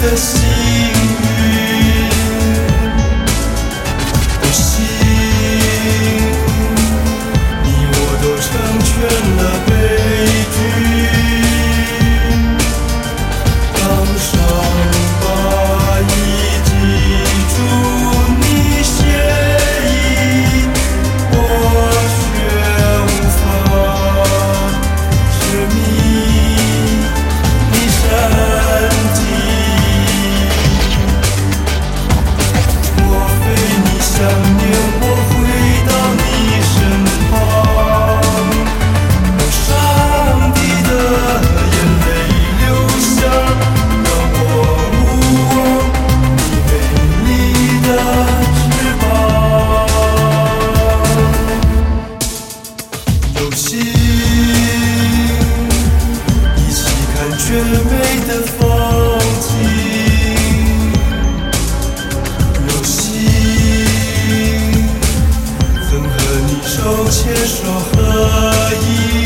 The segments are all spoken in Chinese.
the sea. 说何意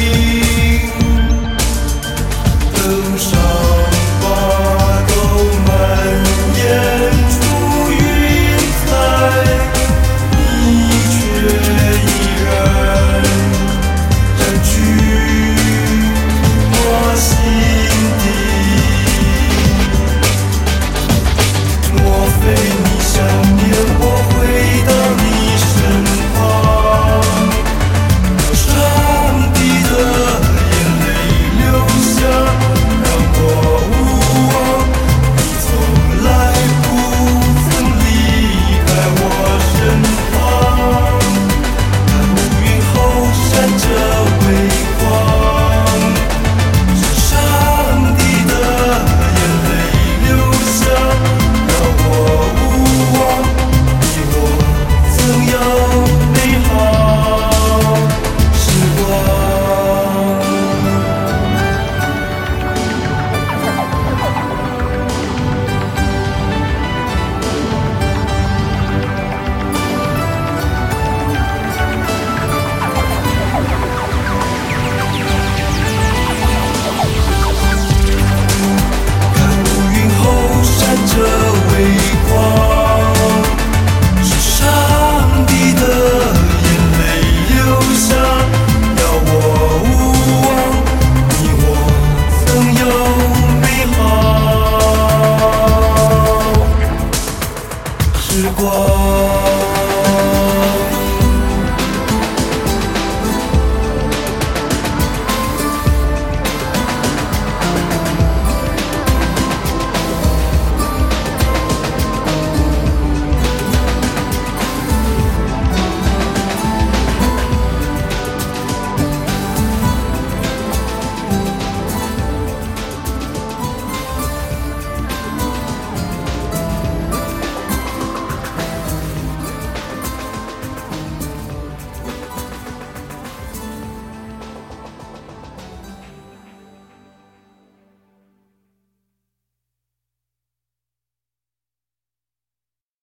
过。